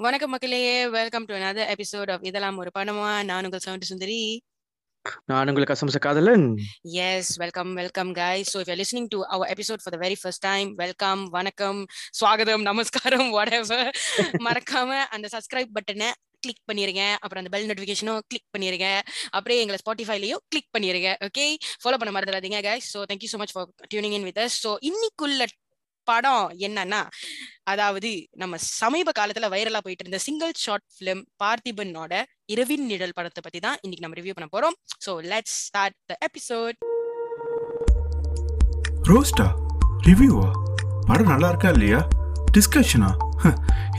வணக்கம் மக்களே. Welcome to another episode of இதெல்லாம் ஒரு படமா? நான் உங்கள் சவுண்ட் சுந்தரி. நான் உங்களுக்கு அசம்ச காதலன். Yes welcome welcome guys. So if you're listening to our episode for the very first time welcome வணக்கம் ஸ்வாகதம் நமஸ்காரம் whatever. மறக்காம அந்த subscribe பட்டனை கிளிக் பண்ணிருங்க. அப்புறம் அந்த பெல் நோட்டிஃபிகேஷனும் கிளிக் பண்ணிருங்க. அப்படியே எங்களை ஸ்பாட்டிஃபைலையும் கிளிக் பண்ணிருங்க. ஓகே ஃபாலோ பண்ண மறந்துடாதீங்க so thank you so much for tuning in with us. So இன்னைக்குள்ள படம் என்னன்னா அதாவது நம்ம சமீப காலத்துல வைரலா போயிட்டு இருந்த சிங்கிள் ஷார்ட் பிலிம் பார்த்திபனோட இரவின் நிழல் படத்தை பத்தி தான் இன்னைக்கு நம்ம ரிவ்யூ பண்ண போறோம். So let's start the episode ரோஸ்டா ரிவ்யூவா படம் நல்லா இருக்கா இல்லையா? டிஸ்கஷனா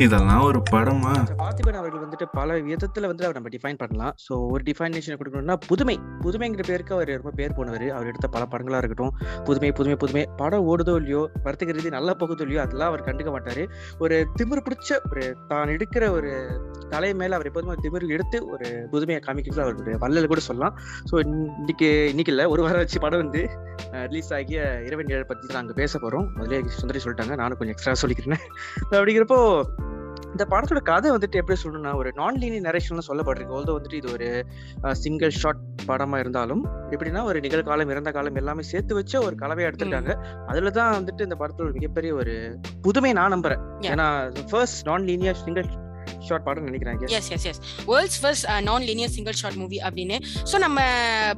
இதெல்லாம் ஒரு படமா? பார்த்திபன் அவர்கள் வந்துட்டு பல விதத்துல வந்து அவர் நம்ம டிஃபைன் பண்ணலாம். ஸோ ஒரு டிஃபைனேஷன் கொடுக்கணும்னா புதுமை. புதுமைங்கிற பேருக்கு அவர் ரொம்ப பேர் போனவர். அவர் எடுத்த பல படங்களா இருக்கட்டும். புதுமை புதுமை புதுமை. படம் ஓடுதோ இல்லையோ வர்த்தக ரீதி நல்லா போகுதோ இல்லையோ அதெல்லாம் அவர் கண்டுக்க மாட்டாரு. ஒரு திமிர் பிடிச்ச ஒரு தான் எடுக்கிற ஒரு கலை மேல அவர் எப்போதுமே ஒரு திமிர் எடுத்து ஒரு புதுமையை காமிக்கிறது அவருடைய வல்லல் கூட சொல்லலாம். ஸோ இன்னைக்கு இன்னைக்கு இல்லை. ஒரு வாரம் வச்சு படம் வந்து. ரிலீஸ் ஆகிய இரவு ஏழு பத்தி தான் நாங்கள் பேச போறோம். முதலே சுந்தரி சொல்லிட்டாங்க. நானும் கொஞ்சம் எக்ஸ்ட்ரா சொல்லிக்கிறேன். அப்படிங்கிறப்போ இந்த படத்தோட கதை வந்துட்டு எப்படி சொல்லணும்னா ஒரு நான் லீனியர் நரேஷன்ல சொல்லப்படுறது ஆல்தோ வந்துட்டு இது ஒரு சிங்கிள் ஷாட் படமா இருந்தாலும் எப்படின்னா ஒரு நிகழ்காலம் இறந்த காலம் எல்லாமே சேர்த்து வச்ச ஒரு கலவையா எடுத்திருக்காங்க. அதுல தான் வந்துட்டு இந்த படத்தோட மிகப்பெரிய ஒரு புதுமை நான் நம்புறேன். ஏன்னா first non linear single shot பாடம் நினைக்கிறாங்க yes yes yes world's first non linear single shot movie அப்படின்னு. ஸோ நம்ம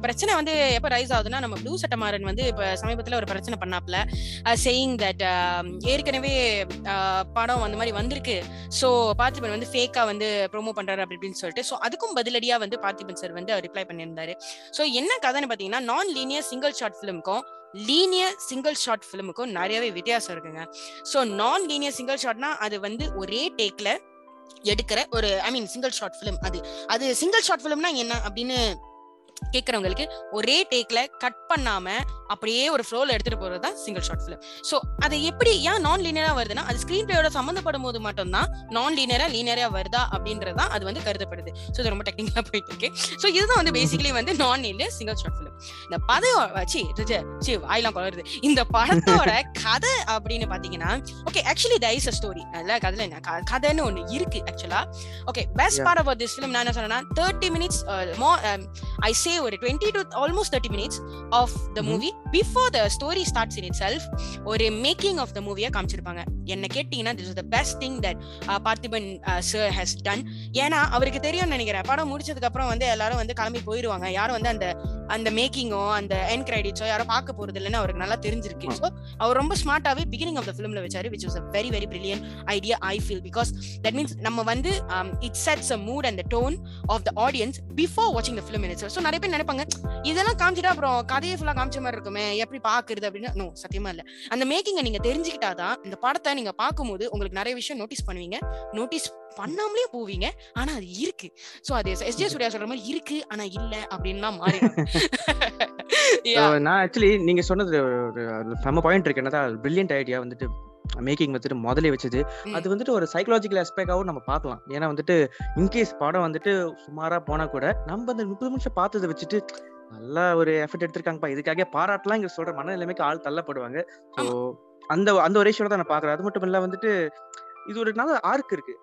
பிரச்சனை வந்து எப்போ ரைஸ் ஆகுதுன்னா நம்ம ப்ளூ சட்டமாறன் வந்து இப்போ சமீபத்தில் ஒரு பிரச்சனை பண்ணாப்ல. Uh, சேயிங் தட் um, ஏற்கனவே uh, படம் அந்த மாதிரி வந்திருக்கு. ஸோ பார்த்திபன் வந்து ஃபேக்காக வந்து ப்ரோமோ பண்ணுறாரு அப்படி இப்படின்னு சொல்லிட்டு. ஸோ அதுக்கும் பதிலடியாக வந்து பார்த்திபன் சார் வந்து ரிப்ளை பண்ணியிருந்தாரு. ஸோ என்ன கதைன்னு பார்த்தீங்கன்னா நான் லீனியர் சிங்கிள் ஷார்ட் ஃபிலிமுக்கும் லீனியர் சிங்கிள் ஷார்ட் ஃபிலிமுக்கும் நிறையவே வித்தியாசம் இருக்குங்க. ஸோ நான் லீனியர் சிங்கிள் ஷாட்னா அது வந்து ஒரே டேக்ல எடுக்கிற ஒரு I mean single shot film அது. அது சிங்கிள் ஷார்ட் ஃபிலிம்னா என்ன அப்படின்னு கேட்கறவங்களுக்கு ஒரே டேக்ல கட் பண்ணாம அப்படியே ஒரு ஃப்ளோல எடுத்துட்டு போறது தான் சிங்கிள் ஷார்ட் ஃபிலிம் ஸோ அது எப்படி ஏன் நான் லீனியரா வருதுன்னா அது ஸ்கிரீன் பிளேயோட சம்மந்தப்படும் போது மட்டும்தான் நான் லீனியரா லீனியரா வருதா அப்படின்றது தான் அது வந்து கருதப்படுது. ஸோ இது ரொம்ப டெக்னிக்கலா போயிட்டு இருக்கு. ஸோ இதுதான் வந்து பேசிக்கலி வந்து நான் லீனியர் சிங்கிள் ஷார்ட் ஃபிலிம் இந்த பதம் சி சி வாயெல்லாம் குளருது. இந்த படத்தோட கதை அப்படின்னு பாத்தீங்கன்னா okay actually is a story அதுல கதையில என்ன கதைன்னு ஒண்ணு இருக்கு ஆக்சுவலா okay best. Part about this film நான் என்ன சொன்னேன்னா thirty minutes more I say ஒரு twenty two almost thirty minutes of the. Movie before the story starts in itself ஒரு மேக்கிங் ஆஃப் த மூவியை காமிச்சிருப்பாங்க. என்ன கேட்டீங்கன்னா this is the best thing that Parthiban sir has done ஏன்னா அவருக்கு தெரியும்னு நினைக்கிறேன். படம் முடிச்சதுக்கு அப்புறம் வந்து எல்லாரும் வந்து கிளம்பி போயிடுவாங்க யாரும் வந்து அந்த அந்த மேக்கிங்கோ அந்த என் கிரெடிட்ஸோ யாரும் பார்க்க போறது இல்லைன்னு அவருக்கு நல்லா தெரிஞ்சிருக்கு. ஸோ அவர் ரொம்ப ஸ்மார்ட்டாவே பிகினிங் ஆஃப் த ஃபிலிம்ல வச்சாரு which was a very very brilliant idea I feel because that means நம்ம வந்து it sets a mood and tone of the audience before வாட்சிங் த ஃபிலிம் இட்ஸ் ஸோ நிறைய பேர் நினைப்பாங்க. இதெல்லாம் காமிச்சிட்டா அப்புறம் கதையை ஃபுல்லா காமிச்ச மாதிரி இருக்குமே எப்படி பாக்குறது அப்படின்னு? நோ சத்தியமா இல்ல. அந்த மேக்கிங்கை நீங்க தெரிஞ்சுக்கிட்டாதான் இந்த படத்தை நீங்க பார்க்கும்போது உங்களுக்கு நிறைய விஷயம் நோட்டீஸ் பண்ணுவீங்க. நோட்டீஸ் பண்ணாமலே போவீங்க. ஆனா அது இருக்கு. சோ அது எஸ் ஜே சூர்யா சொல்ற மாதிரி இருக்கு ஆனா இல்ல அப்படின்லாம் மாறி நான் ஆக்சுவலி நீங்க சொன்னது ஒரு செம்ம பாயிண்ட் இருக்கு. என்னதான் பிரில்லியன்ட் ஐடியா வந்துட்டு மேக்கிங் வந்துட்டு முதல்ல வச்சது. அது வந்துட்டு ஒரு சைக்கலாஜிக்கல் ஆஸ்பெக்டாகவும் நம்ம பார்க்கலாம். ஏன்னா வந்துட்டு இன்கேஸ் படம் வந்துட்டு சுமாரா போனா கூட நம்ம அந்த முப்பது நிமிஷம் பார்த்ததை வச்சுட்டு நல்லா ஒரு எஃபர்ட் எடுத்திருக்காங்கப்பா இதுக்காக பாராட்டலாம் இங்க சொல்ற மனநிலைமைக்கு ஆள் தள்ளப்படுவாங்க. ஸோ அந்த அந்த ஒரு ரேஷியோட தான் நான் பாக்குறேன் அது மட்டும் இல்ல வந்துட்டு இது ஒரு நல்ல ஆர்க் இருக்கு.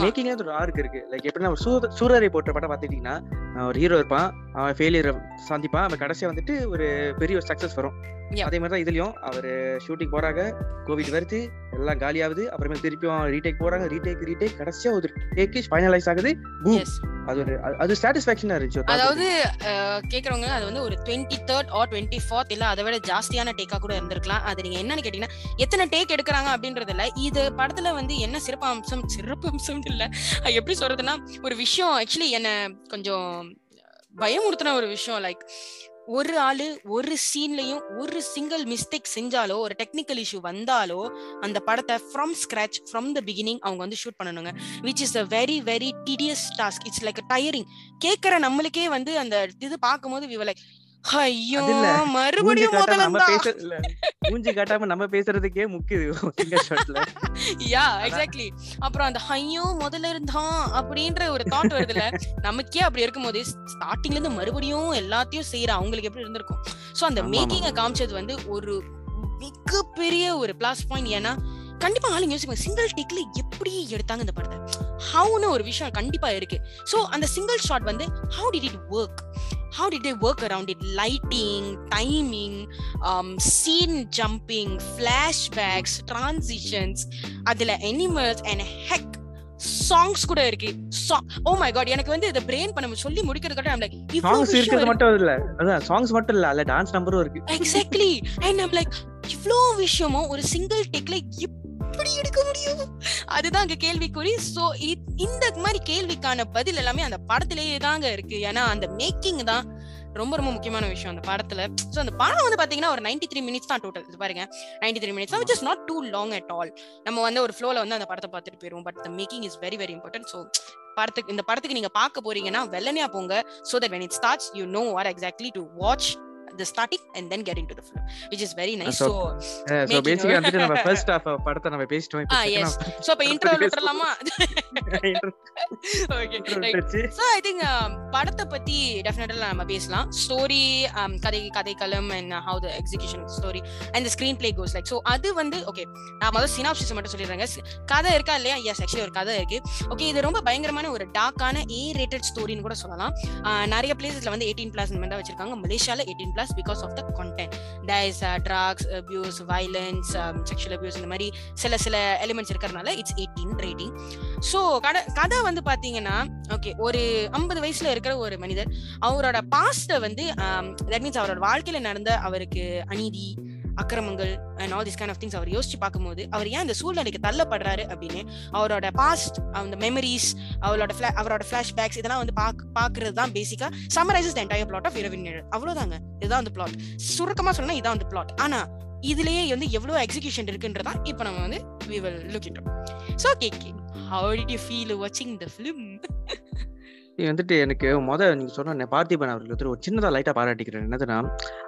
மேக்கிங்ல ஒரு ஆர்க் இருக்கு லைக் எப்படின்னா சூர சூரரை போட்ட படம் பார்த்துக்கிட்டீங்கன்னா அஹ் ஒரு ஹீரோ இருப்பான் அவன் ஃபெயிலியர் சந்திப்பான் அவன் கடைசியா வந்துட்டு ஒரு பெரிய ஒரு சக்சஸ் வரும். அதே மாதிரி தான் இதுலயும் அவர் ஷூட்டிங் போறாங்க கோவிட் வருது எல்லாம் காலியாகுது அப்புறமே திருப்பியும் ரீடேக் போறாங்க ரீடேக் ரீடேக் கடைசியா ஒரு டேக் ஃபைனலைஸ் ஆகுது boom. அது ஒரு அது- சாட்டிஸ்ஃபேக்ஷனா இருந்துச்சு அதாவது கேக்குறவங்க அது வந்து ஒரு twenty third or twenty fourth இல்ல அதை விட ஜாஸ்தியான டேக்கா கூட இருந்திருக்கலாம். அது நீங்க என்னன்னு கேட்டீங்கன்னா எத்தனை டேக் எடுக்கிறாங்க அப்படின்றது இல்ல. இது படத்துல வந்து என்ன சிறப்பு அம்சம் சிறப்பு அம்சம் இல்ல. அது எப்படி சொல்றதுன்னா ஒரு விஷயம் ஆக்சுவலி என்ன கொஞ்சம் பயமுறுத்தின ஒரு விஷயம் லைக் ஒரு ஆளு ஒரு சீன்லயும் ஒரு சிங்கிள் மிஸ்டேக் செஞ்சாலோ ஒரு டெக்னிக்கல் இஷ்யூ வந்தாலோ அந்த படத்தை from scratch from the beginning அவங்க வந்து ஷூட் பண்ணணுங்க. Which is a very very tedious task it's like tiring கேட்குற நம்மளுக்கே வந்து அந்த இது பார்க்கும்போது we were ஐயோ மறுபடியும் நம்ம பேச இல்ல மூஞ்சி காட்டாம நம்ம பேசுறதுக்கே ஷாட்ல யா எக்ஸாக்ட்லி அப்புறம் அந்த ஐயோ முதல்ல இருந்தான் அப்படின்ற ஒரு தாட் வருதுல. நமக்கே அப்படி இருக்கும்போது ஸ்டார்டிங்ல இருந்து மறுபடியும் எல்லாத்தையும் செய்யற அவங்களுக்கு எப்படி இருந்திருக்கும்? சோ அந்த. மேக்கிங்க காமிச்சது வந்து ஒரு மிகப்பெரிய ஒரு பிளஸ் பாயிண்ட் ஏன்னா கண்டிப்பா ஆளுங்க யோசிப்பாங்க சிங்கிள் டேக்ல எப்படி எடுத்தாங்க இந்த படத்தை? ஹவுன்னு ஒரு விஷயம் கண்டிப்பா இருக்கு. சோ அந்த சிங்கிள் ஷாட் வந்து how did it work how did they work around it? Lighting timing um, scene jumping flashbacks transitions. அதுல animals and heck சாங்ஸ் கூட இருக்கு. ஓ மை காட் எனக்கு வந்து இத பிரெயின் பண்ண சொல்லி முடிக்கிறதுக்கு I'm like சாங்ஸ் விஷயம் மட்டும் இல்ல. அதான் சாங்ஸ் மட்டும் இல்ல. அதுல டான்ஸ் நம்பரும் இருக்கு. எக்ஸாக்ட்லி அண்ட் ஐம் லைக் இவ்ளோ விஷயமும் ஒரு சிங்கிள் டேக்ல எப்படி எடுக்க முடியும்? அதுதான் அங்க கேள்விக்குறி. சோ இந்த மாதிரி கேள்விக்கான பதில் எல்லாமே அந்த படத்திலேயே தாங்க இருக்கு. ஏன்னா அந்த மேக்கிங் தான் ரொம்ப ரொம்ப முக்கியமான விஷயம் அந்த படத்துல. சோ அந்த படம் வந்து பாத்தீங்கன்னா ஒரு 93 த்ரீ மினிட்ஸ் தான் டோட்டல் பாருங்க. 93 three minutes which is not too long at all நம்ம வந்து ஒரு ஃப்ளோல வந்து அந்த படத்தை பார்த்துட்டு போயிருவோம். But the making is very very important so படத்துக்கு இந்த படத்துக்கு நீங்க பார்க்க போறீங்கன்னா வெள்ளனையா போங்க. So that when it starts you know are exactly to watch the starting and then get into the film which is very nice. So, so so a- வந்துட்டு நம்ம ஃபர்ஸ்ட் ஹாஃப் படத்தை நம்ம பேசிட்டோம். இப்போ so இப்ப intro பத்தி விட்டுறலாமா? விட்டுருச்சு. So I think படத்தை பத்தி டெஃபினட்டா நம்ம பேசலாம். ஸ்டோரி கதை கதைக்களம் and how the execution story and screenplay goes like so அது வந்து ஓகே நான் முதல்ல சினாப்சிஸ் மட்டும் சொல்லிடுறேங்க. சி- கதை இருக்கா இல்லையா? எஸ் ஆக்சுவலி ஒரு கதை இருக்கு. ஓகே இது ரொம்ப பயங்கரமான ஒரு டார்க்கான ஏ ரேட்டட் ஸ்டோரின்னு கூட சொல்லலாம். நிறைய பிளேசஸ்ல வந்து எயிட்டீன் பிளஸ் தான் வச்சிருக்காங்க. மலேசியால eighteen plus because there the uh, drugs abuse violence um, violence sexual abuse இந்த மாதிரி சில சில எலிமெண்ட்ஸ் இருக்கிறதுனால இட்ஸ் எயிட்டீன் ரேட்டிங் ஸோ கதை கதை வந்து பாத்தீங்கன்னா ஓகே ஒரு ஐம்பது வயசுல இருக்கிற ஒரு மனிதர் அவரோட பாஸ்ட வந்து um, தட் மீன்ஸ் அவரோட வாழ்க்கையில நடந்த அவருக்கு அநீதி அக்கிரமங்கள் and all this kind of things அவர் யோசிச்சு பார்க்கும்போது அவர் ஏன் இந்த சூழ்நிலைக்கு தள்ளப்படுறாரு அப்படின்னு அவரோட பாஸ்ட் அந்த மெமரிஸ் அவரோட அவரோட ஃபிளாஷ்பேக்ஸ் இதெல்லாம் வந்து பாக் பாக்குறது தான் பேசிக்கா summarises the entire plot of Iravin Nizhal அவ்வளவுதாங்க. இதுதான் அந்த பிளாட் சுருக்கமா சொன்னா இதான் அந்த பிளாட் ஆனா இதுலயே வந்து எவ்வளவு எக்ஸிகியூஷன் இருக்குன்றதா இப்போ நம்ம வந்து we will look so so கே okay. டிட் யூ ஃபீல் வாட்சிங் த ஃபிலிம் இது வந்துட்டு எனக்கு முத நீங்க சொன்ன பார்த்திபன் அவர்கள் வந்துட்டு ஒரு சின்னதா லைட்டா பாராட்டிக்கிறேன் என்னதுன்னா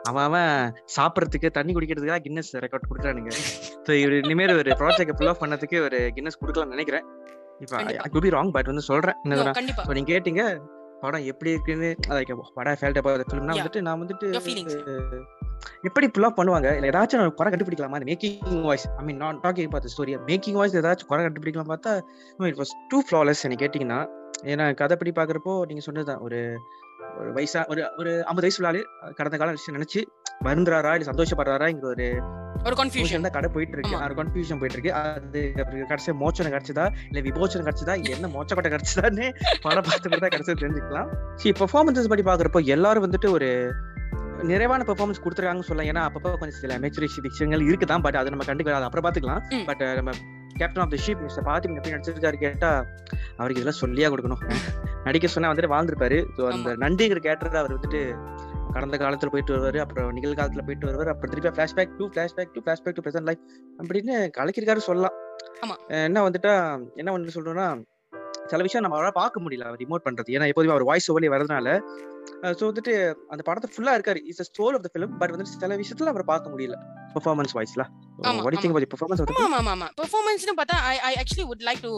அவன் அவன் சாப்பிடறதுக்கு தண்ணி குடிக்கிறதுக்காக கின்னஸ் ரெக்கார்ட் கொடுக்குறானுங்க. ஸோ இவர் இனிமேல் ஒரு ப்ராஜெக்ட் ஃபுல் ஆஃப் பண்ணதுக்கு ஒரு கின்னஸ் கொடுக்கலாம்னு நினைக்கிறேன். இப்போ. I could be wrong but வந்து சொல்றேன். என்னதுன்னா இப்போ நீங்க கேட்டீங்க படம் எப்படி இருக்குன்னு படம் ஃபேல்ட் அபவுட் ஃபிலிம்னா. வந்துட்டு நான் வந்துட்டு எப்படி ஆஃப் பண்ணுவாங்க? இல்ல ஏதாச்சும் நான் குறை கண்டுபிடிக்கலாமா. Making voice I mean not talking பார்த்த ஸ்டோரி மேக்கிங் வாய்ஸ் ஏதாச்சும் குறை கண்டுபிடிக்கலாம் பார்த்தா இட் வாஸ் டூ ஃப்ளாலெஸ் என்ன கேட்டிங்கன்னா ஏன்னா கதைப்படி பார்க்குறப்போ நீங்க சொன்னதுதான் ஒரு ஒரு வயசா ஒரு ஒரு ஐம்பது வயசு ஆளு கடந்த கால விஷயம் நினைச்சு வருந்துறாரா இல்ல சந்தோஷப்படுறாராங்கிற ஒரு ஒரு கன்ஃபியூஷன் தான் கடை போயிட்டு இருக்கு. ஒரு கன்ஃபியூஷன் போயிட்டு இருக்கு அது அவருக்கு கடைசியா மோச்சனம் கிடைச்சதா இல்ல விமோச்சனம் கிடைச்சதா என்ன மோச்சக்கொட்டை கிடைச்சதான்னு படம் பார்த்து தான் கடைசியா தெரிஞ்சுக்கலாம். சி பெர்ஃபார்மன்ஸஸ் படி பாக்குறப்போ எல்லாரும் வந்துட்டு ஒரு நிறைவான பெர்ஃபார்மன்ஸ் கொடுத்துருக்காங்கன்னு சொல்லலாம். ஏன்னா அப்பப்போ கொஞ்சம் சில மெச்சுரிஷி விஷயங்கள் இருக்குதான் பட் அதை நம்ம கண்டுக்கலாம் அப்புறம் பாத்துக்கலாம். பட் நம்ம captain of the ship mister Parthi எப்படி நடிச்சிருக்காரு கேட்டா அவருக்கு இதெல்லாம் சொல்லியா கொடுக்கணும். நடிக்க சொன்னா வந்துட்டு வாழ்ந்திருப்பாரு. ஸோ அந்த நன்றிங்கிற கேரக்டர் அவர் வந்துட்டு கடந்த காலத்துல போயிட்டு வருவாரு அப்புறம் நிகழ்காலத்துல போயிட்டு வருவாரு அப்புறம் திருப்பி flashback to flashback to flashback to present life அப்படின்னு கலக்கிருக்காரு சொல்லலாம். என்ன வந்துட்டா என்ன வந்து சொல்றோம்னா சில விஷயம் நம்ம அவரால் பார்க்க முடியல அவர் ரிமோட் பண்றது. ஏன்னா எப்போதுமே அவர் வாய்ஸ் ஓவர்லயே வரதுனால ஸோ வந்துட்டு அந்த படத்தை ஃபுல்லா இருக்காரு. Is stole of the film but வந்து சில விஷயத்துல அவரை பார்க்க முடியல. பெர்ஃபார்மன்ஸ் வாய்ஸ்ல வாட் திங்க் அபௌட் பெர்ஃபார்மன்ஸ் ஆமா. ஆமா ஆமா பெர்ஃபார்மன்ஸ்னு பார்த்தா I I actually would like to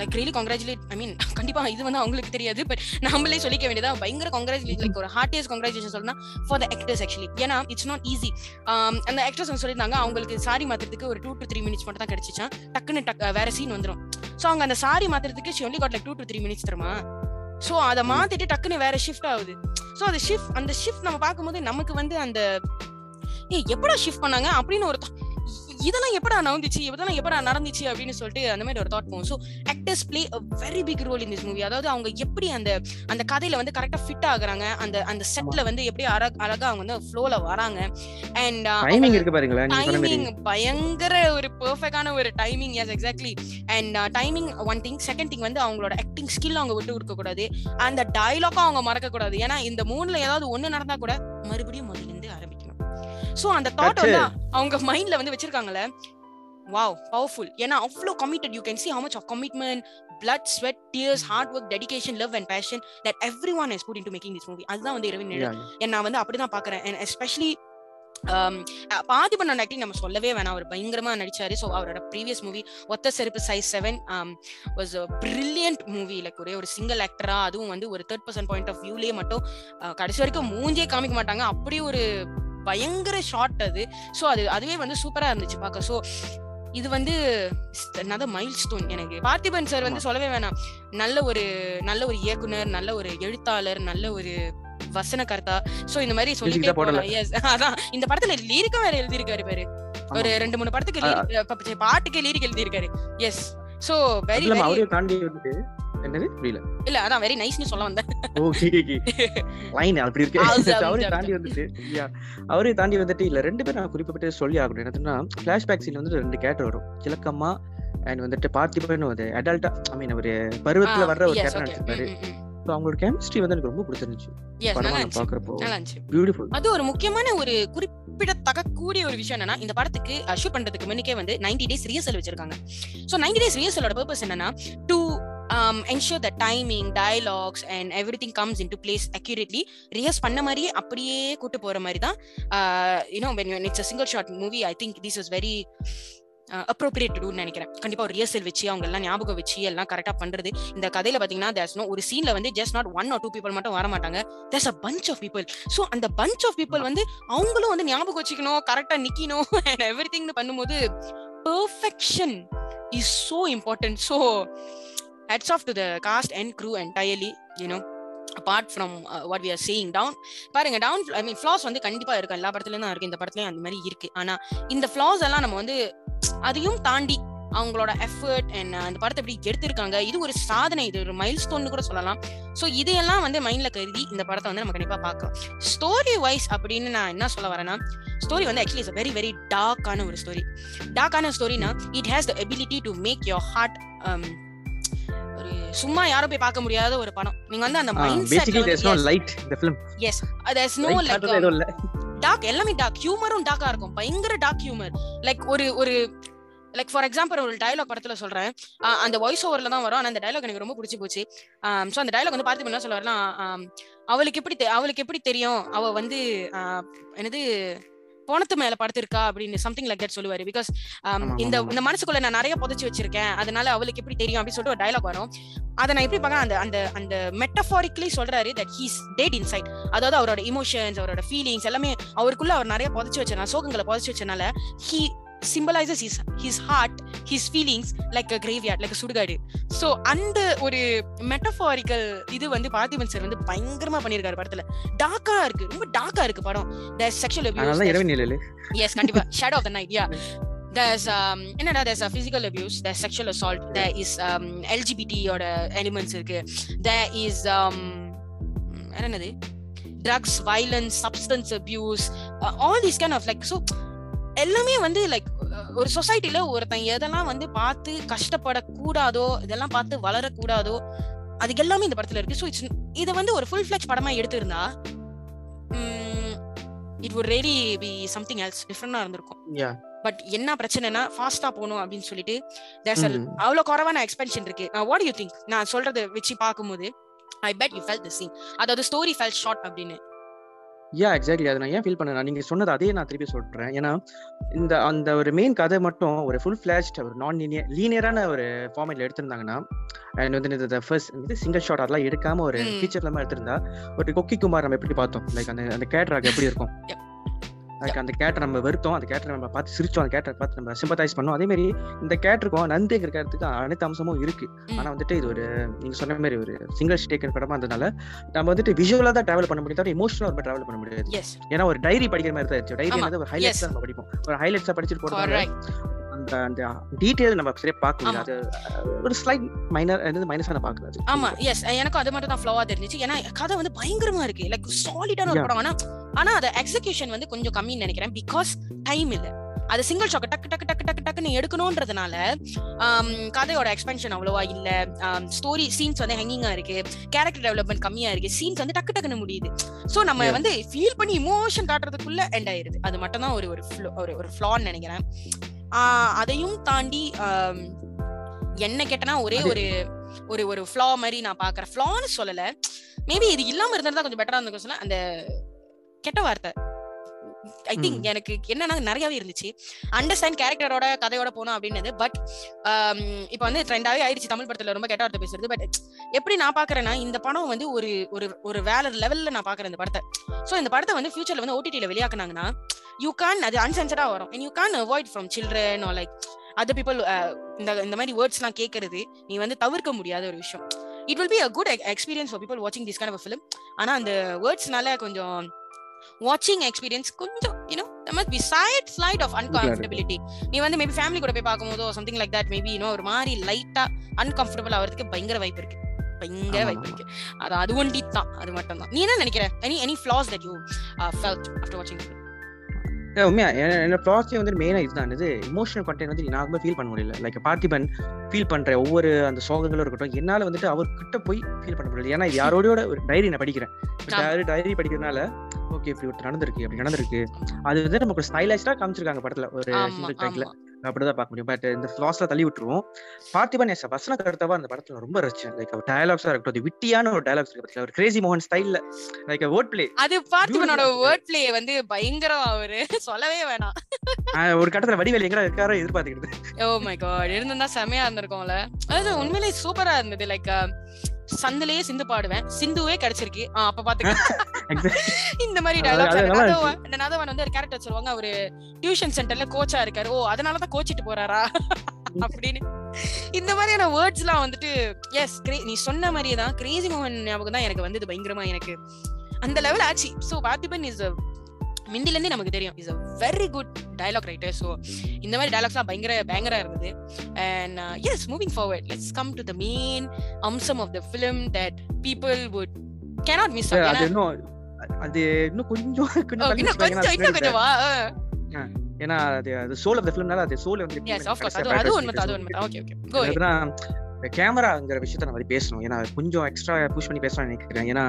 like really congratulate I mean கண்டிப்பா இது வந்து அவங்களுக்கு தெரியாது பட் நம்மளே சொல்லிக்க வேண்டியதா பயங்கர கங்க்ராச்சுலேட் லைக் ஒரு ஹார்டியஸ் கங்க்ராச்சுலேஷன் சொல்லணும் ஃபார் த ஆக்டர்ஸ் ஆக்சுவலி ஏன்னா இட்ஸ் நாட் ஈஸி அந்த ஆக்டர்ஸ் வந்து சொல்லியிருந்தாங்க அவங்களுக்கு சாரி மாத்துறதுக்கு ஒரு டூ டு த்ரீ மினிட்ஸ் மட்டும் தான் கிடைச்சிச்சான் டக்குன்னு டக் வேற சீன் வந்துரும். ஸோ அவங்க அந்த சாரி மாத்துறதுக்கு she only got like two to three minutes தருமா சோ அதை மாத்திட்டு டக்குன்னு வேற ஷிஃப்ட் ஆகுது. சோ அந்த ஷிஃப்ட் அந்த ஷிஃப்ட் நம்ம பார்க்கும்போது நமக்கு வந்து அந்த ஏய் எப்படா ஷிஃப்ட் பண்ணாங்க? அப்படின்னு ஒரு இதெல்லாம் எப்படா நடந்துச்சு? இதெல்லாம் எப்படா நடந்துச்சு? அப்படின்னு சொல்லிட்டு அந்த மாதிரி ஒரு தாட் போகும். So actors play a very big role in this movie அதாவது அவங்க எப்படி அந்த அந்த கதையில வந்து கரெக்டா ஃபிட் ஆகுறாங்க அந்த அந்த செட்ல வந்து எப்படி அழகா அவங்க வந்து ஃப்ளோல வராங்க. அண்ட் டைமிங் இருக்கு மாதிரி. டைமிங் பயங்கர ஒரு பெர்ஃபெக்டான ஒரு timing yes exactly and timing one thing second thing வந்து அவங்களோட ஆக்டிங் ஸ்கில் அவங்க விட்டு கொடுக்க கூடாது. அந்த டயலாக்கும் அவங்க மறக்க கூடாது. ஏன்னா இந்த மூணுல ஏதாவது ஒண்ணு நடந்தா கூட மறுபடியும் முதல்ல இருந்து ஆரம்பிக்கணும் சோ அந்த தாட் வந்து அவங்க மைண்ட்ல வந்து வச்சிருக்காங்கல்ல. வாவ் பவர்ஃபுல் ஏன்னா அவ்வளோ committed you can see how much of commitment blood sweat tears hard work dedication love and passion that everyone has put into making this movie. அதுதான் வந்து இரவின் நிழல். நான் வந்து அப்படிதான் பாக்குறேன் and especially பாதி பண்ண ஆக்டிங் நம்ம சொல்லவே வேணாம். அவர் பயங்கரமா நடிச்சாரு. ஸோ அவரோட previous movie Oththa Seruppu size seven was brilliant movie like ஒரே ஒரு சிங்கிள் ஆக்டரா அதுவும் வந்து ஒரு தேர்ட் பர்சன் பாயிண்ட் ஆஃப் வியூலயே மட்டும் கடைசி வரைக்கும் மூஞ்சே காமிக்க மாட்டாங்க. அப்படி ஒரு பயங்கர ஷாட் அது. ஸோ அது அதுவே வந்து சூப்பரா இருந்துச்சு பார்க்க. ஸோ இது வந்து another milestone எனக்கு. பார்த்திபன் சார் வந்து சொல்லவே வேணாம். நல்ல ஒரு நல்ல ஒரு இயக்குனர் நல்ல ஒரு எழுத்தாளர் நல்ல ஒரு வசனகர்த்தா. சோ இந்த மாதிரி சொல்லிட்டே தான் போடல. போகலாம். எஸ் அதான். இந்த படத்துல லீரிக்கும் வேற எழுதியிருக்காரு பாரு. ஒரு ரெண்டு மூணு படத்துக்கு பாட்டுக்கு லீரிக் எழுதியிருக்காரு. எஸ் சோ வெரி தாண்டி என்னது? புரியல. இல்ல அதான் வெரி நைஸ்னு சொல்ல வந்தேன். ஓகே லைன் அப்படி இருக்கு. அவரையும். தாண்டி வந்துட்டு yeah. அவரையும் தாண்டி வந்துட்டு இல்ல ரெண்டு பேரும் நான் குறிப்பிட்டு சொல்லி ஆகணும். என்னதுன்னா பிளாஷ்பேக் சீன் வந்து ரெண்டு கேரக்டர் வரும். கிழக்கம்மா அண்ட் வந்துட்டு பார்த்திபன் ஒரு அடல்ட்டா ஐ மீன் ஒரு பருவத்துல வர்ற ஒரு கேரக்டர் நடிச்சிருப்பாரு ஸோ அவங்களோட கெமிஸ்ட்ரி வந்து எனக்கு ரொம்ப பிடிச்சிருந்துச்சு. படமா பாக்குறப்போ. பியூட்டிஃபுல் அது ஒரு முக்கியமான ஒரு குறிப்பிடத்தக்க கூடிய ஒரு விஷயம் என்னன்னா இந்த படத்துக்கு ஷூட் பண்றதுக்கு முன்னக்கே வந்து 90 டேஸ் ரியர்சல் வச்சிருக்காங்க. ஸோ 90 டேஸ் ரியர்சலோட பர்பஸ் என்னன்னா to um, ensure the timing, dialogues and everything comes into place accurately. Rehearse பண்ண மாதிரியே அப்படியே கூட்டு போற மாதிரி தான் you know when it's a single shot movie I think this is very appropriate to நினைக்கிறேன். கண்டிப்பா ஒரு ரியர்சல் வச்சு அவங்க எல்லாம் ஞாபகம் வச்சு எல்லாம் கரெக்டா பண்றது. இந்த கதையில பாத்தீங்கன்னா தேர்ஸ் நோ ஒரு சீன்ல வந்து just not one or two people மட்டும் வர மாட்டாங்க. There's a bunch of people so அந்த பஞ்ச் ஆஃப் பீப்புள் வந்து அவங்களும் வந்து ஞாபகம் வச்சுக்கணும் கரெக்டா நிக்கணும் அண்ட் எவ்ரி திங்னு பண்ணும்போது perfection is so important so hats off to the cast and crew entirely you know apart from what we are seeing down பாருங்க டவுன் ஐ மீன் ஃப்ளாஸ் வந்து கண்டிப்பா இருக்கு. எல்லா படத்துலயும் தான் இருக்கு. இந்த படத்துலயும் அந்த மாதிரி இருக்கு. ஆனா இந்த ஃப்ளாஸ் எல்லாம் நம்ம வந்து அதையும் தாண்டி அவங்களோட எஃபர்ட் அண்ட் அந்த படத்தை எப்படி எடுத்திருக்காங்க. இது ஒரு சாதனை. இது ஒரு மைல் கூட சொல்லலாம். ஸோ இதையெல்லாம் வந்து மைண்ட்ல கருதி இந்த படத்தை வந்து நம்ம கண்டிப்பா பார்க்கலாம். ஸ்டோரி வைஸ் அப்படின்னு நான் என்ன சொல்ல வரேன்னா ஸ்டோரி வந்து ஆக்சுவலி இஸ் வெரி வெரி டார்க்கான ஒரு ஸ்டோரி டார்க்கான ஸ்டோரினா it has the ability to make your heart ஒரு சும்மா யாரும் போய் பார்க்க முடியாத ஒரு படம். நீங்க வந்து அந்த mind basically there's no light film yes there's no light dark எல்லாமே டார்க் ஹியூமரும் டார்க்கா இருக்கும். பயங்கர டார்க் ஹியூமர் லைக் ஒரு ஒரு லைக் ஃபார் எக்ஸாம்பிள் ஒரு டயலாக் படத்துல சொல்றேன். அந்த வாய்ஸ் ஓவர்ல தான் வரும். ஆனா அந்த டயலாக் எனக்கு ரொம்ப பிடிச்சி போச்சு. ஸோ அந்த டயலாக் வந்து பார்த்து என்ன சொல்ல வரலாம் ஆம், அவளுக்கு எப்படி அவளுக்கு எப்படி தெரியும்? அவ வந்து என்னது போனத்து மேல படுத்திருக்கா அப்படின்னு சம்திங் லைக் தட் சொல்லுவாரு. பிகாஸ் ஆமா, இந்த. இந்த மனசுக்குள்ள நான் நிறைய புதைச்சு வச்சிருக்கேன். அதனால அவளுக்கு எப்படி தெரியும் அப்படின்னு சொல்லிட்டு ஒரு டயலாக் வரும். அதை நான் எப்படி பார்க்கறேன் அந்த அந்த அந்த மெட்டஃபாரிக்லி சொல்றாரு தட் ஹீஸ் டேட் இன்சைட் அதாவது அவரோட இமோஷன்ஸ் அவரோட ஃபீலிங்ஸ் எல்லாமே அவருக்குள்ள அவர் நிறைய புதைச்சு வச்சனால சோகங்களை புதைச்சு வச்சனால he symbolises his his heart his feelings like a graveyard like சுடுகாடு. ஸோ அந்த ஒரு மெட்டஃபாரிக்கல் இது வந்து பார்த்திபன் சார் வந்து பயங்கரமா பண்ணியிருக்காரு படத்துல. டார்க்கா இருக்கு ரொம்ப டார்க்கா இருக்கு படம். செக்ஷுவல் அதனால அபியூஸ் எஸ் கண்டிப்பா. Shadow of the night yeah there's um என்னடா there's a physical abuse there's sexual assault there is um LGBT ஓட elements இருக்கு. There is um என்னது? Drugs violence substance abuse uh, all these kind of like so எல்லாமே வந்து like ஒரு சொசைட்டில ஒருத்தன் எதெல்லாம் வந்து பார்த்து கஷ்டப்படக்கூடாதோ இதெல்லாம் பார்த்து வளரக்கூடாதோ அது எல்லாமே இந்த படத்துல இருக்கு. ஸோ இட்ஸ் இதை வந்து ஒரு ஃபுல் ஃபிளெக்ஸ் படமா எடுத்திருந்தா it would really be something else டிஃப்ரெண்டா இருந்திருக்கும். பட் என்ன பிரச்சனைனா ஃபாஸ்டா போகணும் அப்படின்னு சொல்லிட்டு தேர்ஸ் ம். அவ்வளவு குறைவான எக்ஸ்பென்ஷன் இருக்கு. வாட் யூ திங்க் நான் சொல்றத வச்சு பார்க்கும்போது I bet you fell the scene அதாவது ஸ்டோரி ஃபெல் ஷார்ட் அப்படின்னு. யா எக்ஸாக்ட்லி அதை நான் ஏன் ஃபீல் பண்ணேன் நீங்க சொன்னது அதே நான் திருப்பி சொல்றேன். ஏன்னா இந்த அந்த ஒரு மெயின் கதை மட்டும் ஒரு ஃபுல் ஃபிளாஷ்ட் ஒரு நான் லீனியர் லீனியரான ஒரு ஃபார்மேட்ல எடுத்திருந்தாங்கன்னா அண்ட் வந்து இந்த ஃபர்ஸ்ட் இது சிங்கிள் ஷாட் அதெல்லாம் எடுக்காம ஒரு. ஃபீச்சர் எடுத்திருந்தா ஒரு கொக்கி குமார் நம்ம எப்படி பார்த்தோம்? லைக் அந்த அந்த கேரக்டர் எப்படி இருக்கும்? லைக் அந்த கேரக்டர் நம்ம வெறுத்தோம் அந்த கேரக்டர் நம்ம பார்த்து சிரிச்சோம் அந்த கேரக்டர் பார்த்து நம்ம சிம்பத்தைஸ் பண்ணோம். அதே மாதிரி இந்த கேரக்டருக்கும் நந்திங்கிற கேரக்டருக்கு அனைத்து அம்சமும் இருக்கு. ஆனா வந்துட்டு இது ஒரு நீங்க சொன்ன மாதிரி ஒரு சிங்கிள் ஸ்டேக்கன் படமா இருந்ததுனால நம்ம வந்துட்டு விஷுவலா தான் டிராவல் பண்ண முடியும் தவிர இமோஷனலா ரொம்ப டிராவல் பண்ண முடியாது. ஏன்னா ஒரு டைரி படிக்கிற மாதிரி தான் இருந்துச்சு. டைரி. வந்து ஒரு ஹைலைட்ஸ் நம்ம படிப்போம். ஒரு ஹைலைட்ஸா படிச்சுட்டு போறதால அந்த டீடைல் நம்ம சரியா பார்க்க. முடியாது. ஒரு ஸ்லைட் மைனர் என்னது மைனஸா நான் பார்க்கறது ஆமா எஸ் எனக்கும் அது மட்டும் தான் ஃப்ளோவா தெரிஞ்சுச்சு. ஏன்னா கதை வந்து பயங்கரமா இருக்கு. லைக் சாலிடான ஒரு. படம். ஆனா ஆனா அது எக்ஸிகியூஷன் வந்து கொஞ்சம் கம்மின்னு நினைக்கிறேன். பிகாஸ் டைம் இல்ல. அது சிங்கிள் ஷாக் டக்கு டக்கு டக்கு டக்கு டக்குன்னு எடுக்கணும்ன்றதுனால ஆம், கதையோட எக்ஸ்பென்ஷன் அவ்வளவா இல்ல. ஸ்டோரி சீன்ஸ் வந்து ஹேங்கிங்கா இருக்கு. கேரக்டர் டெவலப்மெண்ட் கம்மியா இருக்கு. சீன்ஸ் வந்து டக்கு டக்குன்னு முடியுது. சோ நம்ம. வந்து ஃபீல் பண்ணி இமோஷன் காட்டுறதுக்குள்ள எண்ட் ஆயிருது. அது மட்டும் தான் ஒரு ஒரு ஒரு ஃபிளான்னு நினைக்கிறேன். அதையும் தாண்டி என்ன கேட்டனா ஒரே ஒரு ஒரு ஒரு ஃப்ளா மாதிரி நான் பாக்குறேன். ஃப்ளான்னு சொல்லல. மேபி இது இல்லாம இருந்திருந்தா கொஞ்சம் பெட்டரா இருந்திருக்கும் சொல்ல அந்த கெட்ட வார்த்தை. I think. எனக்கு என்னன்னா நிறையவே இருந்துச்சு. அண்டர்ஸ்டாண்ட் கேரக்டரோட கதையோட போனோம் அப்படின்னது பட் இப்போ வந்து ட்ரெண்டாவே ஆயிடுச்சு. தமிழ் படத்துல ரொம்ப கெட்ட வார்த்தை பேசுறது பட் எப்படி நான் பாக்குறேன்னா இந்த படம் வந்து ஒரு ஒரு ஒரு வேற லெவல்ல நான் பாக்குறேன் இந்த படத்தை. சோ இந்த படத்தை வந்து ஃபியூச்சர்ல வந்து ஓடிடில வெளியாக்குனாங்கன்னா யூ கான் அது அன்சென்சரா வரும். And you can avoid from children or like other people இந்த இந்த மாதிரி வேர்ட்ஸ்லாம் கேட்கறது நீ வந்து தவிர்க்க முடியாத ஒரு விஷயம். It will be a good experience for people வாட்சிங் திஸ் கைண்ட் ஆஃப் ஃபிலிம் ஆனா அந்த வேர்ட்ஸ்னால கொஞ்சம் வாட்சிங் எக்ஸ்பீரியன்ஸ் கொஞ்சம் you know must be side slight of uncomfortability நீ வந்து மேபி ஃபேமிலி கூட போய் பார்க்கும்போதோ something like that maybe you know ஒரு மாதிரி லைட்டா அன்கம்ஃபர்டபுள் ஆகிறதுக்கு பயங்கர வாய்ப்பு இருக்கு. பயங்கர வாய்ப்பு. இருக்கு. அது அது ஒண்டி தான் அது மட்டும் தான் நீ என்ன நினைக்கிற? Any any flaws that you felt after வாட்சிங் உண்மையா? என்ன- ப்ராசஸே வந்து மெயினாக இதுதான். இது இமோஷனல் கண்டென்ட் வந்து நான் ஃபீல் பண்ண முடியல. லைக் பார்த்திபன் ஃபீல் பண்ற ஒவ்வொரு அந்த சோகங்களும் இருக்கட்டும் என்னால வந்துட்டு அவர்கிட்ட போய் ஃபீல் பண்ண முடியல. ஏன்னா யாரோட ஒரு டைரி நான் படிக்கிறேன். டைரி படிக்கிறதுனால ஓகே இப்படி ஒருத்தர் நடந்திருக்கு அப்படி நடந்திருக்கு. அது வந்து நமக்கு ஸ்டைலைஸ்டா காமிச்சிருக்காங்க படத்துல ஒரு சிங்கிள் டைக்ல அப்படிதான் பார்க்க முடியும். பட் இந்த ஃபிளாஸ்ல தள்ளி விட்டுருவோம் பார்த்திபன் எஸ் வசன கருத்தவா அந்த படத்துல ரொம்ப ரசிச்சேன். லைக் அவர் டயலாக்ஸா இருக்கட்டும் அது விட்டியான ஒரு டயலாக்ஸ் இருக்கு ஒரு கிரேசி மோகன் ஸ்டைல்ல லைக் வேர்ட் பிளே அது பார்த்திபனோட. வேர்ட் பிளே வந்து பயங்கரம் அவரு. சொல்லவே வேணாம். ஒரு கட்டத்துல வடிவேல் எங்க இருக்காரோ எதிர்பார்த்துக்கிட்டு. ஓ மை காட் இருந்திருந்தா செமையா இருந்திருக்கும்ல. அது உண்மையிலேயே சூப்பரா இருந்தது. லைக் சந்திலேயே சிந்து பாடுவேன். சிந்துவே கிடைச்சிருக்கு. அப்ப பாத்துக்க. இந்த மாதிரி நல்லா நதவன் வந்து ஒரு கேரக்டர் சொல்லுவாங்க. அவரு டியூஷன் சென்டர்ல கோச்சா இருக்காரு. ஓ அதனாலதான் கோச்சிட்டு போறாரா? அப்படின்னு. இந்த மாதிரியான வேர்ட்ஸ் எல்லாம் வந்துட்டு எஸ் நீ சொன்ன மாதிரியே தான் கிரேசி மோகன் ஞாபகம் தான் எனக்கு வந்தது பயங்கரமா எனக்கு. அந்த லெவல் ஆச்சு. சோ பார்த்திபன் இஸ் மிந்தில இருந்தே நமக்கு தெரியும். Is a very good dialogue writer so இந்த மாதிரி டயலாக்ஸ்லாம் பயங்கர பயங்கரா இருந்தது. And yes moving forward let's come to the main அம்சம் of the film that people would cannot miss அது இன்னும் கொஞ்சம் தள்ளி இன்னும் கொஞ்சம் இன்னும் கொஞ்சம் வா ஏன்னா அது அது சோல் ஆஃப் த ஃபிலிம்னால அது சோல் வந்து எஸ் ஆஃப் கோர்ஸ் அது அது உண்மை அது உண்மை ஓகே ஓகே கோ கேமராங்கிற விஷயத்த நம்ம பேசணும் ஏன்னா கொஞ்சம் எக்ஸ்ட்ரா புஷ் பண்ணி பேசலாம் நினைக்கிறேன் ஏன்னா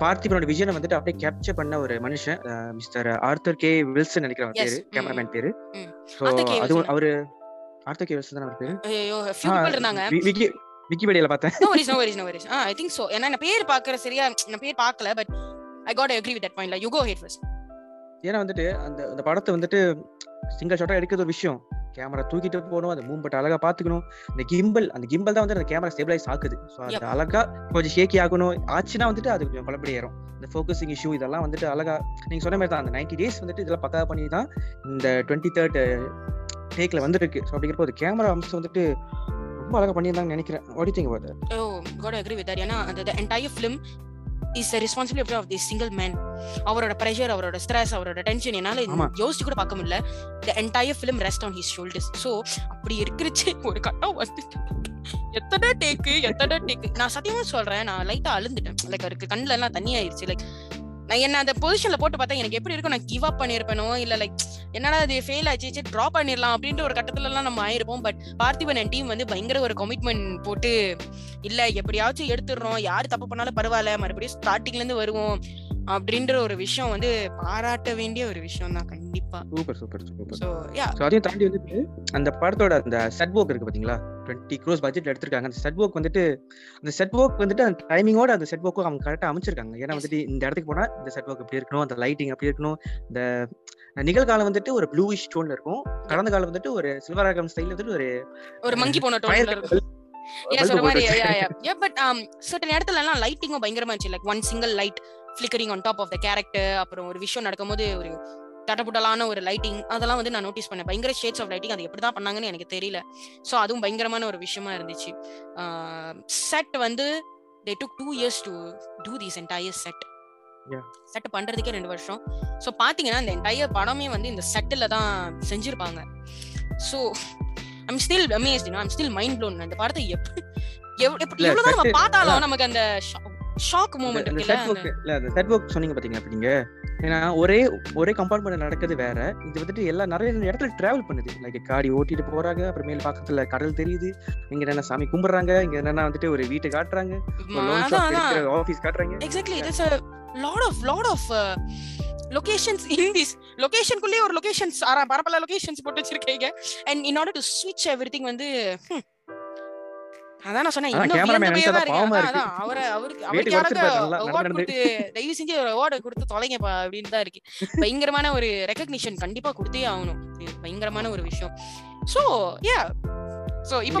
பார்த்திபனோட விஷனை வந்துட்டு அப்படியே கேப்சர் பண்ண ஒரு மனுஷன் மிஸ்டர் ஆர்த்தர் கே வில்சன் அவர் Yes. பேரு. கேமராமேன் பேரு. So Arthur K. அது Wilson. அவரு ஆர்த்தர் கே வில்சன் தான் அவர் பேரு விக்கிபீடியால பார்த்தேன் no worries no worries no worries I think so ஏன்னா நான் பேர் பார்க்கற சரியா நான் பேர் பார்க்கல but I got agree with that point you go ahead first ஏன்னா வந்துட்டு அந்த அந்த படத்தை வந்துட்டு சிங்கிள் ஷாட்டா எடுக்கிறது ஒரு விஷயம். கேமரா தூக்கிட்டு போகணும் அந்த மூவ்மெண்ட் அழகா பாத்துக்கணும் இந்த கிம்பல் அந்த கிம்பல் தான் வந்து அந்த கேமரா ஸ்டெபிலைஸ் ஆக்குது. ஸோ. அது அழகா கொஞ்சம் ஷேக்கி ஆகணும் ஆச்சுன்னா வந்துட்டு அது கொஞ்சம் பலப்படி ஏறும். இந்த ஃபோக்கஸிங் இஷ்யூ இதெல்லாம் வந்துட்டு அழகா நீங்க சொன்ன மாதிரி தான் அந்த நைன்டி டேஸ் வந்துட்டு இதெல்லாம் பக்கா பண்ணி தான் இந்த டுவெண்ட்டி தேர்ட் டேக்ல வந்திருக்கு. ஸோ அப்படிங்கிறப்போ அது கேமரா அம்சம் வந்துட்டு ரொம்ப அழகா பண்ணியிருந்தாங்கன்னு நினைக்கிறேன். ஓடிட்டிங்க பார்த்து oh got agree with that ஏன்னா அந்த entire film is the responsibility of the single man அவரோட ப்ரெஷர் அவரோட ஸ்ட்ரெஸ் அவரோட டென்ஷன் என்னால. யோசிச்சு கூட பார்க்க முடியல. The entire film rest on his shoulders so அப்படி இருக்கிறச்சு ஒரு கட்டம் வந்து எத்தனை டேக்கு எத்தனை டேக்கு நான் சத்தியமா சொல்றேன் நான் லைட்டா அழுந்துட்டேன். லைக் அவருக்கு கண்ணுல எல்லாம் தண்ணி ஆயிருச்சு. லைக் நான் என்ன அந்த பொசிஷன்ல போட்டு பார்த்தா எனக்கு எப்படி இருக்கும் நான் கிவ் அப் பண்ணிருப்பேனோ இல்ல லைக் என்னடா அது ஃபெயில் ஆச்சு ட்ராப் பண்ணிடலாம் அப்படின்ற ஒரு கட்டத்துல எல்லாம் நம்ம ஆயிருப்போம். பட் பார்த்திபன் அண்ட் டீம் வந்து பயங்கர ஒரு கமிட்மெண்ட் போட்டு இல்ல எப்படியாச்சும் எடுத்துடுறோம். யாரு தப்பு பண்ணாலும் பரவாயில்ல மறுபடியும் ஸ்டார்டிங்ல இருந்து வருவோம். அப்படின்ற ஒரு விஷயம் வந்து பாராட்ட வேண்டிய ஒரு விஷயம் தான் கண்டிப்பா. Super super super. So yeah அதையும் தாண்டி வந்துட்டு அந்த படத்தோட அந்த செட் ஒர்க் இருக்கு பாத்தீங்களா? டுவெண்ட்டி க்ரோஸ் பட்ஜெட்ல எடுத்திருக்காங்க. அந்த செட் ஒர்க் வந்துட்டு அந்த செட் ஒர்க் வந்துட்டு அந்த டைமிங்கோட அந்த செட் ஒர்க்கும் அவங்க கரெக்டா அமைச்சிருக்காங்க. ஏன்னா. வந்துட்டு இந்த இடத்துக்கு போனா இந்த செட் ஒர்க் இப்படி இருக்கணும் அந்த லைட்டிங் அப்படி இருக்கணும். இந்த நிகழ்காலம் வந்துட்டு ஒரு ப்ளூயிஷ் டோன்ல இருக்கும். கடந்த காலம் வந்துட்டு ஒரு சில்வராகம் ஸ்டைல் வந்துட்டு ஒரு ஒரு மங்கி போன டோன்ல இருக்கும். சொல்ற மாதிரி பட் சர்டன் இடத்துல எல்லாம் லைட்டிங்கும் பயங்கரமா இருந்துச்சு. Like one single light flickering on top of the character அப்புறம் ஒரு விஷயம் நடக்கும்போது ஒரு தடபுடலான ஒரு லைட்டிங் அதெல்லாம் வந்து நான் நோட்டீஸ் பண்ணேன். பயங்கர ஷேட்ஸ் ஆஃப் லைட்டிங் அது எப்படி தான் பண்ணாங்கன்னு எனக்கு தெரியல. ஸோ அதுவும் பயங்கரமான ஒரு விஷயமா இருந்துச்சு. செட் வந்து they took two years to do these entire set Yeah. Set பண்றதுக்கே ரெண்டு வருஷம். ஸோ பாத்தீங்கன்னா இந்த என்டையர் படமே வந்து இந்த செட்டில் தான் செஞ்சிருப்பாங்க. So I'm still amazed I'm still mind blown இந்த படத்தை எவ்வளவுதான் நம்ம பார்த்தாலும் நமக்கு அந்த ஷாக் மூமெண்ட் இருக்குல்ல இல்ல அந்த செட் ஒர்க் சொன்னீங்க பாத்தீங்களா இப்ப நீங்க ஏன்னா ஒரே ஒரே கம்பார்ட்மெண்ட் நடக்குது வேற. இது வந்துட்டு எல்லா நிறைய இடத்துல டிராவல் பண்ணுது. லைக் காடி ஓட்டிட்டு போறாங்க அப்புறமேல் பக்கத்துல கடல் தெரியுது. இங்க என்னென்ன சாமி கும்பிடுறாங்க இங்க என்னன்னா வந்துட்டு ஒரு வீட்டை காட்டுறாங்க ஆபீஸ் காட்டுறாங்க. Exactly it's a lot of lot of locations in this லொகேஷனுக்குள்ளே ஒரு லொகேஷன்ஸ் பரப்பல லொகேஷன்ஸ் போட்டு வச்சிருக்கீங்க. அண்ட் இன் ஆர்டர் டு ஸ்விட்ச் எவ்ரிதிங் வந்து hmm. அதான் நான் சொன்னேன் அவரை அவருக்கு தயவு செஞ்சு ஒரு அவார்டு கொடுத்து தொலைங்கப்பா அப்படின்னு தான் இருக்கு. பயங்கரமான ஒரு ரெகக்னிஷன் கண்டிப்பா கொடுத்தே ஆகணும். பயங்கரமான ஒரு விஷயம். சோ யா சோ இப்ப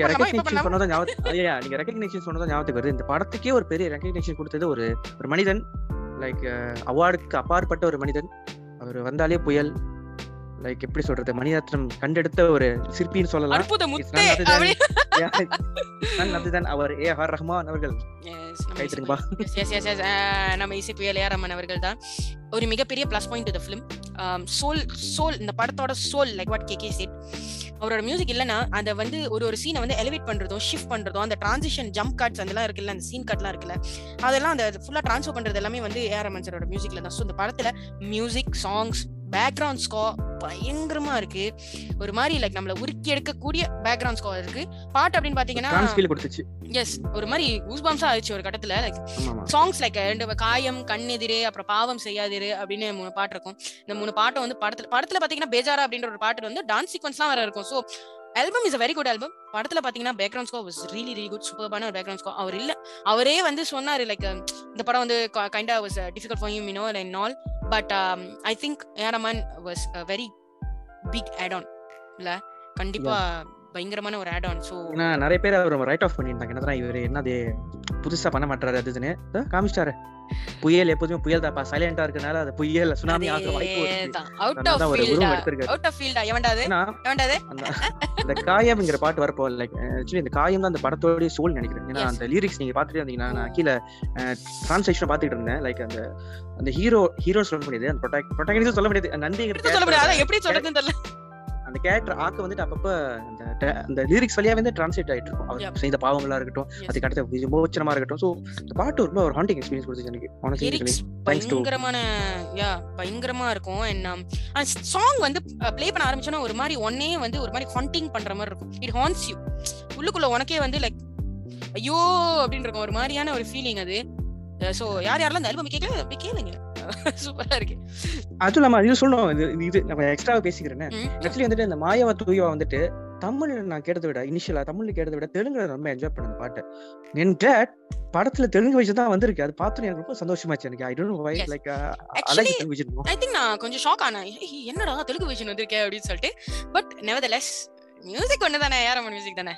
நீங்க ரெகக்னிஷன் சொன்னதான் ஞாபகத்துக்கு வருது. இந்த படத்துக்கே ஒரு பெரிய ரெகக்னிஷன் கொடுத்தது ஒரு ஒரு மனிதன். லைக் அவார்டுக்கு அப்பாற்பட்ட ஒரு மனிதன். அவர் வந்தாலே புயல். லைக் எப்படி சொல்றது? மணிரத்னம் கண்டெடுத்த ஒரு சிற்பின்னு சொல்லலாம். than அவர் ஏ ஆர் ரஹ்மான் அவர்கள். நம்ம கை இசை தட்டுங்கப்பா. புயல். Yes, yes, yes, நம்ம இசை புயல் ஏஆர் ரமன் அவர்கள் தான். ஒரு மிகப்பெரிய ப்ளஸ் பாயிண்ட் இந்த ஃபிலிம் சோல் சோல் இந்த படத்தோட soul like what K K said அவரோட மியூசிக் இல்லைன்னா அதை வந்து ஒரு ஒரு சீனை வந்து எலிவேட் பண்றதும் ஷிஃப்ட் பண்றதும் அந்த டிரான்சிஷன் ஜம்ப் கட்ஸ் அதெல்லாம் இருக்குல்ல அந்த சீன் கட்லாம் இருக்குல்ல அதெல்லாம் அந்த ஃபுல்லா ட்ரான்ஸ்ஃபர் பண்றது எல்லாமே வந்து ஏஆர் ரமன் சாரோட மியூசிக்ல தான். ஸோ இந்த படத்துல மியூசிக் சாங்ஸ் பேக்ரவுண்ட் ஸ்கோர் பயங்கரமா இருக்கு. ஒரு மாதிரி லைக் நம்மள உருக்கி எடுக்கக்கூடிய பேக்ரவுண்ட் ஸ்கோர் இருக்கு. பாட்டு அப்படின்னு பாத்தீங்கன்னா எஸ் ஒரு மாதிரி கூஸ்பாம்ஸா ஆயிடுச்சு ஒரு கட்டத்துல. லைக் சாங்ஸ் லைக் ரெண்டு காயம் கண்ணெதிரே அப்புறம் பாவம் செய்யாதிரு அப்படின்னு மூணு பாட்டு இருக்கும். இந்த மூணு பாட்டும் வந்து படத்துல படத்துல பாத்தீங்கன்னா பேஜாரா அப்படின்ற ஒரு பாட்டு வந்து டான்ஸ் சீக்வன்ஸ்லாம் வேற இருக்கும். So album is a very good album படத்துல பாத்தீங்கன்னா background score was really really good சூப்பர்பான ஒரு பேக்ரவுண்ட் ஸ்கோர் அவர் இல்ல. அவரே வந்து சொன்னாரு லைக் இந்த படம் வந்து kinda was difficult for you know and all but I think ஏரமன் was very big add on இல்லை? கண்டிப்பாக பயங்கரமான ஒரு ஆட் ஆன் ஸோ நிறைய பேர் அவர் ரைட் ஆஃப் பண்ணியிருந்தாங்க. என்னதான் இவர் என்னது புதுசா பண்ண மாட்டாரு அது இதுன்னு. இதோ காமிச்சிட்டாரு. புயல் எப்போதுமே புயல் தாப்பா சைலண்டா இருக்கனால அது புயல் சுனாமி ஆகிற அந்த இந்த காயம்ங்கிற பாட்டு வரப்போ லைக் ஆக்சுவலி இந்த காயம் தான் அந்த படத்தோடய சோல் நினைக்கிறேன். ஏன்னா. அந்த லிரிக்ஸ் நீங்க பாத்துட்டே இருந்தீங்கன்னா நான் கீழே டிரான்ஸ்லேஷன் பாத்துக்கிட்டு இருந்தேன். லைக் அந்த அந்த ஹீரோ ஹீரோ சொல்ல முடியாது. அந்த ப்ரொட்டாகனிஸ்ட் சொல்ல முடியாது. அதான் எப்படி சொல்றதுன்னு தெரியல. அந்த கேரக்டர் ஆக்க வந்துட்டு அப்பப்ப அந்த அந்த லிரிக்ஸ் வழியா வந்து டிரான்ஸ்லேட் ஆயிட்டு இருக்கும். அவர் செய்த பாவங்களா இருக்கட்டும். அதுக்கு அடுத்த விமோச்சனமா இருக்கட்டும். சோ இந்த பாட்டு ரொம்ப ஒரு ஹாண்டிங் எக்ஸ்பீரியன்ஸ் கொடுத்துச்சு எனக்கு. பயங்கரமான யா பயங்கரமா இருக்கும். அண்ட் சாங் வந்து ப்ளே பண்ண ஆரம்பிச்சோன்னா ஒரு மாதிரி ஒன்னே வந்து ஒரு மாதிரி ஹாண்டிங் பண்ற மாதிரி இருக்கும். இட் ஹான்ஸ் யூ உள்ளுக்குள்ள உனக்கே வந்து லைக் ஐயோ அப்படின்னு இருக்கும் ஒரு மாதிரியான ஒரு ஃபீலிங் அது. சோ யார் யாரெல்லாம் இந்த ஆல்பம் கேட்கல கேளுங்க. சூப்பரா இருக்கு. அதுவும் இல்லாம இது சொல்லணும் இது இது நம்ம எக்ஸ்ட்ரா பேசிக்கிறேன் ஆக்சுவலி வந்துட்டு இந்த மாயாவா தூயவா வந்துட்டு தமிழ்ல நான் கேட்டதை விட இனிஷியலா தமிழ்ல கேட்டதை விட தெலுங்குல ரொம்ப என்ஜாய் பண்ண அந்த பாட்டு. என் டேட் படத்துல தெலுங்கு விஷயம் தான் வந்திருக்கு. அது பார்த்து எனக்கு ரொம்ப சந்தோஷமாச்சு எனக்கு I don't why. Like alike Telugu I think நான் கொஞ்சம் ஷாக் ஆனேன். என்னடா தெலுங்கு விஷன் வந்திருக்கே அப்படின்னு சொல்லிட்டு. பட் நெவர்தலெஸ் மியூசிக் ஒன்று தானே? யாரமன் மியூசிக் தானே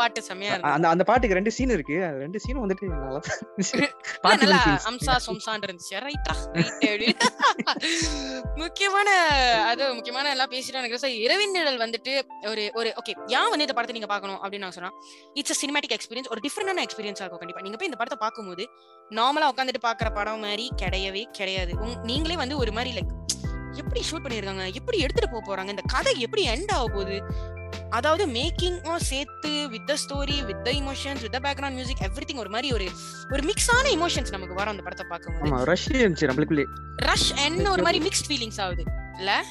பாட்டு செம்மையா இருக்கும் அந்த அந்த பாட்டுக்கு ரெண்டு சீன் இருக்கு. ரெண்டு சீனும் வந்துட்டு நல்லா பாட்டு நல்லா. அம்சா சொம்சான் இருந்துச்சு. ரைட்டா ரைட் முக்கியமான அது முக்கியமான எல்லாம் பேசிட்டு எனக்கு இரவின் நிழல் வந்துட்டு ஒரு ஒரு ஓகே ஏன் வந்து இந்த படத்தை நீங்க பார்க்கணும் அப்படின்னு நான் சொன்னா இட்ஸ் சினிமேட்டிக் எக்ஸ்பீரியன்ஸ் ஒரு டிஃப்ரெண்டான எக்ஸ்பீரியன்ஸா இருக்கும் கண்டிப்பா. நீங்க போய் இந்த படத்தை பார்க்கும்போது நார்மலா உட்காந்துட்டு பாக்குற படம் மாதிரி கிடையவே கிடையாது. நீங்களே வந்து ஒரு மாதிரி லைக் எப்படி ஷூட் பண்ணிருக்காங்க எப்படி எடுத்துட்டு போக போறாங்க? இந்த கதை எப்படி எண்ட் ஆக போகுது? அதாவது மேக்கிங்கும் சேர்த்து with the story with the emotions with the background music every ஒரு மாதிரி ஒரு ஒரு மிக்ஸான இமோஷன்ஸ் நமக்கு வரும் அந்த படத்தை பார்க்கும்போது. ரஷ் இருந்துச்சு நம்மளுக்குள்ளே. ரஷ் என்ன ஒரு மாதிரி மிக்ஸ்ட் ஃபீலிங்ஸ் ஆகுது. இல்ல.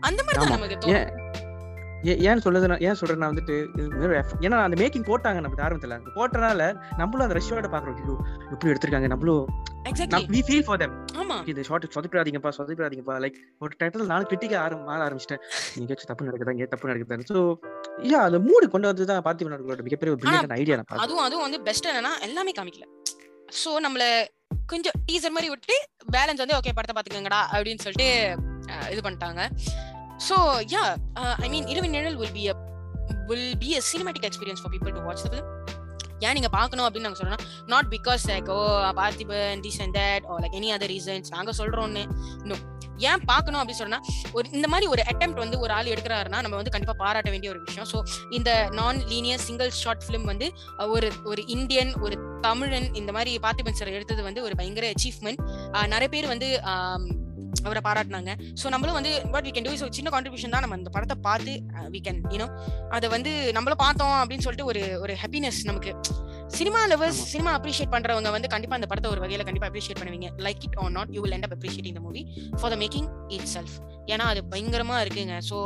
அந்த மாதிரி தான். நமக்கு தோணும். ஏன் ஏ- ஏன் சொல்றேன்னா வந்துட்டு இது ஏன்னா அந்த மேக்கிங் போட்டாங்க நமக்கு ஆரம்பத்துல. போட்டனால நம்மளும் அந்த ரஷ்யோட பாக்குறோம் ஐயோ, எப்படி எடுத்திருக்காங்க? நம்மளும் வி ஃபீல் ஃபார் them. ஆமா. இந்த ஷார்ட் சொதப்பிடாதீங்கப்பா சொதப்பிடாதீங்கப்பா. லைக் ஒரு டயத்தில் நானும் கிரிட்டிக்க ஆரம் மாற ஆரம்பிச்சிட்டேன். எங்கேயாச்சும் தப்பு நடக்குதா? இங்கே தப்பு நடக்குதா ஸோ யா அந்த மூடு கொண்டு வந்து தான் பார்த்திபனோட மிகப்பெரிய ஒரு பிரில்லியன் ஐடியா நான் அதுவும் அதுவும் வந்து பெஸ்ட் என்னன்னா எல்லாமே காமிக்கல. சோ நம்மள கொஞ்சம் டீசர் மாதிரி விட்டு பேலன்ஸ் வந்து ஓகே படத்தை பாத்துக்கங்கடா அப்படின்னு சொல்லிட்டு இது பண்ணிட்டாங்க. So yeah I mean Iravu Nizhal will be will be a cinematic experience for people to watch the ஏன் நீங்க பார்க்கணும் அப்படின்னு நாங்க சொல்றோம்னா not because like oh Parthiban this and that oh like any other reasons நாங்க சொல்றோம்னு. இன்னும் ஏன் பார்க்கணும் அப்படின்னு சொன்னா ஒரு இந்த மாதிரி ஒரு அட்டெம்ப்ட் வந்து ஒரு ஆள் எடுக்கிறாருன்னா நம்ம வந்து கண்டிப்பா பாராட்ட வேண்டிய ஒரு விஷயம். ஸோ இந்த நான் லீனியர் சிங்கிள் ஷார்ட் ஃபிலிம் வந்து ஒரு ஒரு இந்தியன் ஒரு தமிழன் இந்த மாதிரி பார்த்திபன் சார் எடுத்தது வந்து ஒரு பயங்கர அச்சீவ்மெண்ட் நிறைய பேர் வந்து அவரை பாராட்டினாங்க. ஸோ நம்மளும் வந்து வாட் வி கேன் டூ சின்ன கான்ட்ரிபியூஷன் தான் நம்ம அந்த படத்தை பார்த்து வி கேன் யூனோ அதை வந்து நம்மளும் பார்த்தோம் அப்படின்னு சொல்லிட்டு ஒரு ஒரு ஹாப்பினஸ் நமக்கு. Cinema lovers. சினிமா அப்ரிஷியேட் பண்றவங்க வந்து கண்டிப்பா அந்த படத்தை ஒரு வகையில கண்டிப்பா அப்ரிஷியேட் பண்ணுவீங்க. Like it or not you will end up appreciating the movie for the making itself ஏன்னா அது பயங்கரமா இருக்குங்க. ஸோ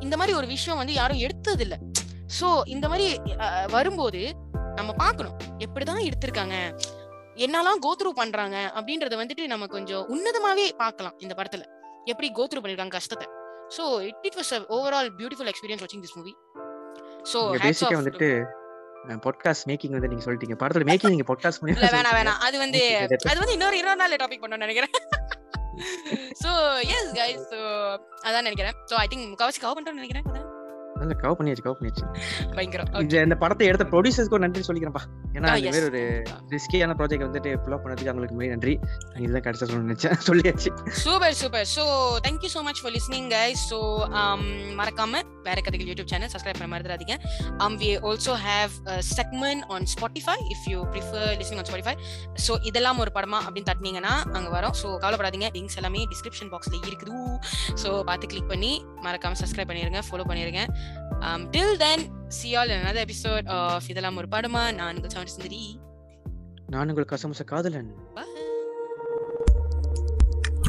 இந்த மாதிரி ஒரு விஷயம் வந்து யாரும் எடுத்தது இல்ல ஸோ இந்த மாதிரி அஹ், வரும்போது நம்ம பார்க்கணும். எப்படிதான் எடுத்திருக்காங்க? என்னெல்லாம் கோத்ரூ பண்றாங்க அப்படின்றத வந்துட்டு நம்ம கொஞ்சம் உன்னதமாவே பார்க்கலாம் இந்த படத்துல. எப்படி கோத்ரூ பண்ணிருக்காங்க கஷ்டத்தை. So it it was overall beautiful experience வாட்சிங் திஸ் மூவி ஸோ பேசிக்கா வந்துட்டு பாட்காஸ்ட் மேக்கிங் வந்து நீங்க சொல்லிட்டீங்க. படத்துல மேக்கிங் நீங்க பாட்காஸ்ட் பண்ணி வேணாம் வேணாம். அது வந்து அது வந்து இன்னொரு இருபது நாள் டாபிக் பண்ணணும்னு நினைக்கிறேன். சோ எஸ் கைஸ் சோ அதான் நினைக்கிறேன். சோ ஐ திங்க் முக்காவாசி கவர் பண்றோம்னு நினைக்கிறேன். கொஞ்சம் கவர் பண்ணியாச்சு கவர் பண்ணியாச்சு. பயங்கரம். இது இந்த படத்தை எடுத்த ப்ரொடியூசர்ஸ்க்கும் நன்றி சொல்லிக்கிறேன்ப்பா. ஏன்னா yes. மாதிரி ஒரு ரிஸ்கியான ப்ராஜெக்ட் வந்துட்டு புல் பண்ணதுக்கு அவங்களுக்கு மிக நன்றி. இதுதான் கடைசியா சொல்ல நினைச்சேன். சொல்லியாச்சு. Super super so thank you so much for listening guys so மறக்காம வேற கதைகள் யூடியூப் சேனல் சப்ஸ்கிரைப் பண்ண மறந்துடாதீங்க. We also have a segment on Spotify if you prefer listening on Spotify. So இதெல்லாம் ஒரு படமா அப்படின்னு தட்டினீங்கன்னா அங்க வரும். ஸோ கவலைப்படாதீங்க. லிங்க்ஸ் எல்லாமே டிஸ்கிரிப்ஷன் பாக்ஸ்ல இருக்குது. ஸோ பார்த்து கிளிக் பண்ணி மறக்காம சப்ஸ்கிரைப் பண்ணிருங்க ஃபாலோ பண்ணிருங்க. Till then see you all in another episode of இதெல்லாம் ஒரு படமா? நான் உங்கள் சவுண்ட் சுந்தரி. நான் உங்கள் கசமுச காதலன்.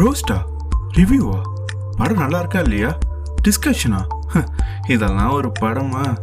ரோஸ்டா ரிவ்யூவா படம் நல்லா இருக்கா இல்லையா? டிஸ்கஷனா இதெல்லாம் ஒரு படமா?